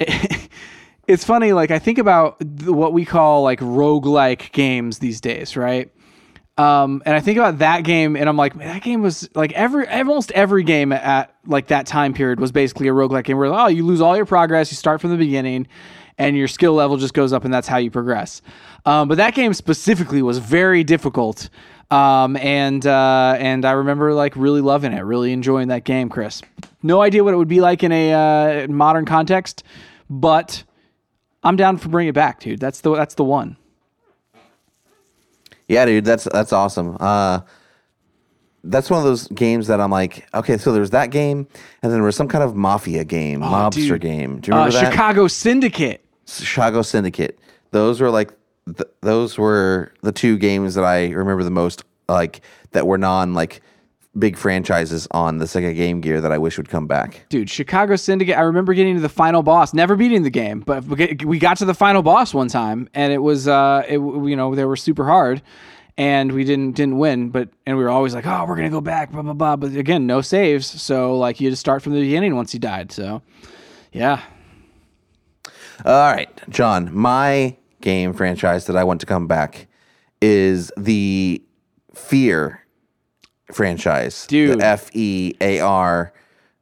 it's funny like I think about what we call like roguelike games these days, right? Um, and I think about that game, and I'm like, that game was like every almost every game at like that time period was basically a roguelike game where oh, you lose all your progress, you start from the beginning, and your skill level just goes up, and that's how you progress. Um, but that game specifically was very difficult, um, and uh, and I remember like really loving it, really enjoying that game. Chris, no idea what it would be like in a uh, modern context, but I'm down for bring it back, dude. That's the that's the one. Yeah, dude, that's that's awesome. Uh, that's one of those games that I'm like, okay, so there's that game, and then there was some kind of mafia game, mobster Oh, dude. game. Do you Uh, remember that? Chicago Syndicate. Chicago Syndicate. Those were like, th- those were the two games that I remember the most, like that were non like big franchises on the Sega Game Gear that I wish would come back. Dude, Chicago Syndicate. I remember getting to the final boss, never beating the game, but we got to the final boss one time, and it was, uh, it, you know, they were super hard, and we didn't didn't win, but and we were always like, oh, we're gonna go back, blah blah blah. But again, no saves, so like you had to start from the beginning once you died. So, yeah, All right, John, my game franchise that I want to come back is the Fear franchise. Dude. The F E A R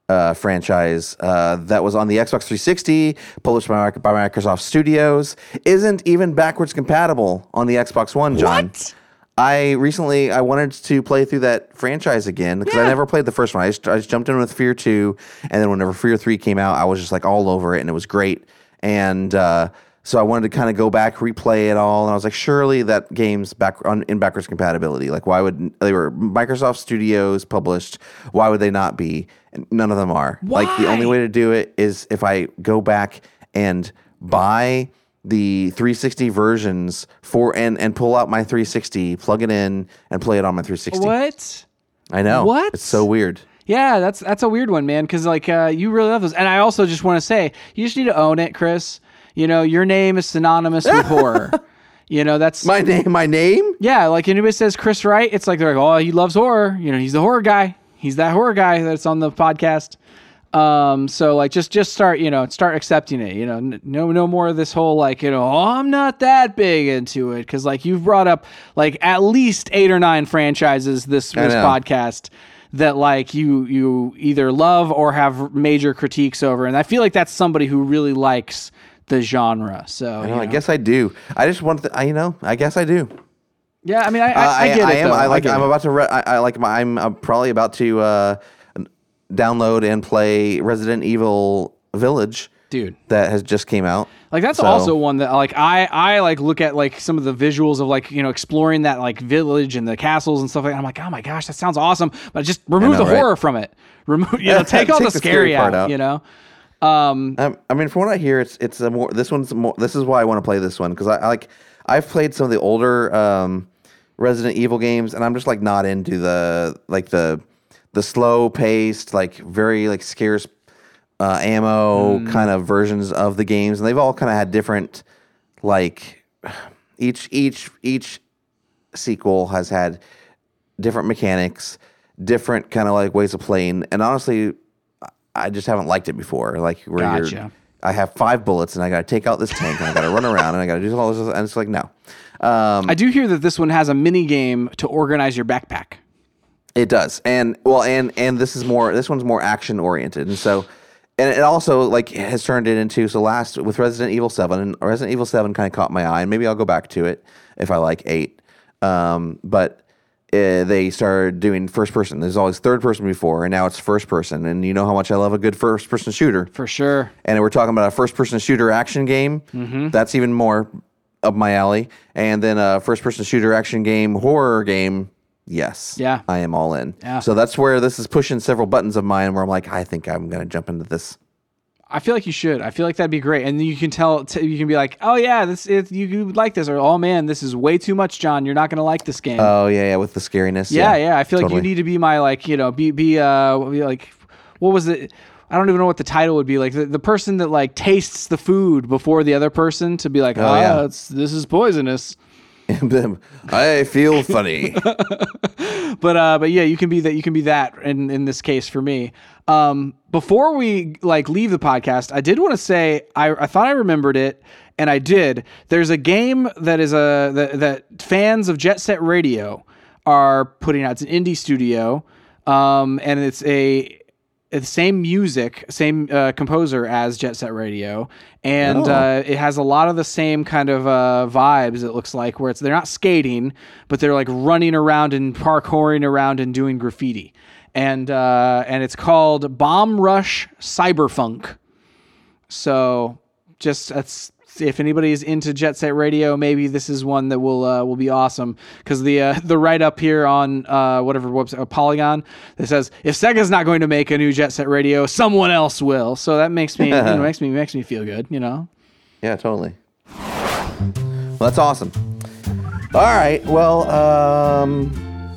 uh, franchise uh, that was on the Xbox 360, published by, by Microsoft Studios, isn't even backwards compatible on the Xbox One, John. What? I recently I wanted to play through that franchise again because I never played the first one. I just, I just jumped in with Fear Two, and then whenever Fear Three came out, I was just like all over it, and it was great. And uh, so I wanted to kind of go back, replay it all, and I was like, surely that game's back on in backwards compatibility. Like, why would they were Microsoft Studios published? Why would they not be? And none of them are. Like the only way to do it is if I go back and buy the 360 versions for and and pull out my 360, plug it in, and play it on my 360. what? I know. What? It's so weird. Yeah, that's that's a weird one, man. Because like uh, you really love those, and I also just want to say you just need to own it, Chris. You know, your name is synonymous with horror. You know, that's My name, my name. yeah. Like anybody says Chris Wright, it's like they're like, oh, he loves horror. You know, he's the horror guy. He's that horror guy that's on the podcast. Um, so like just just start, you know, start accepting it. You know, no no more of this whole like, you know, oh, I'm not that big into it because like you've brought up like at least eight or nine franchises this this podcast that like you you either love or have major critiques over, and I feel like that's somebody who really likes the genre. So you know, I guess I do. I just want to, I, you know, I guess I do. yeah, I mean, I, Uh, I, I get it. am. I like. I'm it. about to. Re- I, I like. My, I'm, I'm probably about to uh, download and play Resident Evil Village, dude. that has just came out. Like that's So- also one that like I I like look at like some of the visuals of like you know exploring that like village and the castles and stuff like. that. I'm like, oh my gosh, that sounds awesome, but just remove know, the right? horror from it. Remove, you know, take all Take the the scary, scary out, out. You know, um, Um, I mean, from what I hear, it's it's a more. This one's more. This is why I want to play this one because I, I like. I've played some of the older um, Resident Evil games, and I'm just like not into the like the the slow paced, like very like scarce uh, ammo kind of versions of the games, and they've all kind of had different like each each each sequel has had different mechanics, different kind of like ways of playing, and honestly, I- just haven't liked it before. Like where you're, I have five bullets and I got to take out this tank and I got to run around and I got to do all this, and it's like no. Um, I do hear that this one has a mini game to organize your backpack. It does, and well, and and this is more. This one's more action oriented, and so, and it also like has turned it into. So last with Resident Evil Seven, and Resident Evil Seven kind of caught my eye, and maybe I'll go back to it if I like eight. Um, but uh, they started doing first person. There's always third person before, and now it's first person. And you know how much I love a good first person shooter. For sure. And we're talking about a first person shooter action game. Mm-hmm. That's even more up my alley. And then a first person shooter action game, horror game. Yes. Yeah. I am all in. Yeah. So that's where this is pushing several buttons of mine where I'm like, I think I'm going to jump into this. I feel like you should. I feel like that'd be great, and you can tell. T- you can be like, "Oh yeah, this it, you, you would like this," or "Oh man, this is way too much, John. You're not gonna like this game." Oh, yeah, yeah, with the scariness. yeah, yeah, I feel like you need to be my like, you know, be be uh, be like, what was it? I don't even know what the title would be. Like the, the person that like tastes the food before the other person to be like, oh, yeah. it's this is poisonous. I feel funny. but uh but yeah you can be that you can be that in in this case for me. Um before we like leave the podcast i did want to say i i thought i remembered it and i did. There's a game that is a that, that fans of jet set radio are putting out. It's an indie studio um and it's a same music, same uh, composer as Jet Set Radio, and Oh. uh, it has a lot of the same kind of uh, vibes. It looks like where it's they're not skating, but they're like running around and parkouring around and doing graffiti, and uh, and it's called Bomb Rush Cyberfunk. So just that's if anybody is into Jet Set Radio, maybe this is one that will uh, will be awesome because the uh, the write up here on uh, whatever website uh, Polygon that says if Sega's not going to make a new Jet Set Radio, someone else will. So that makes me you know, makes me makes me feel good. You know. Yeah, totally. Well, that's awesome. All right. Well, um,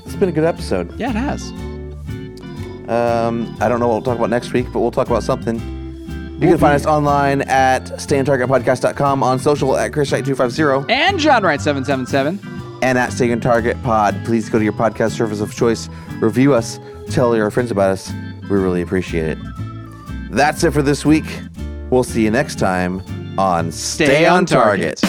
it's been a good episode. Yeah, it has. Um, I don't know what we'll talk about next week, but we'll talk about something. You can find us online at stayontargetpodcast.com, on social at chriswright250, And John Wright seven seven seven. and at Stay on Target Pod. Please go to your podcast service of choice, review us, tell your friends about us. We really appreciate it. That's it for this week. We'll see you next time on Stay, on Target.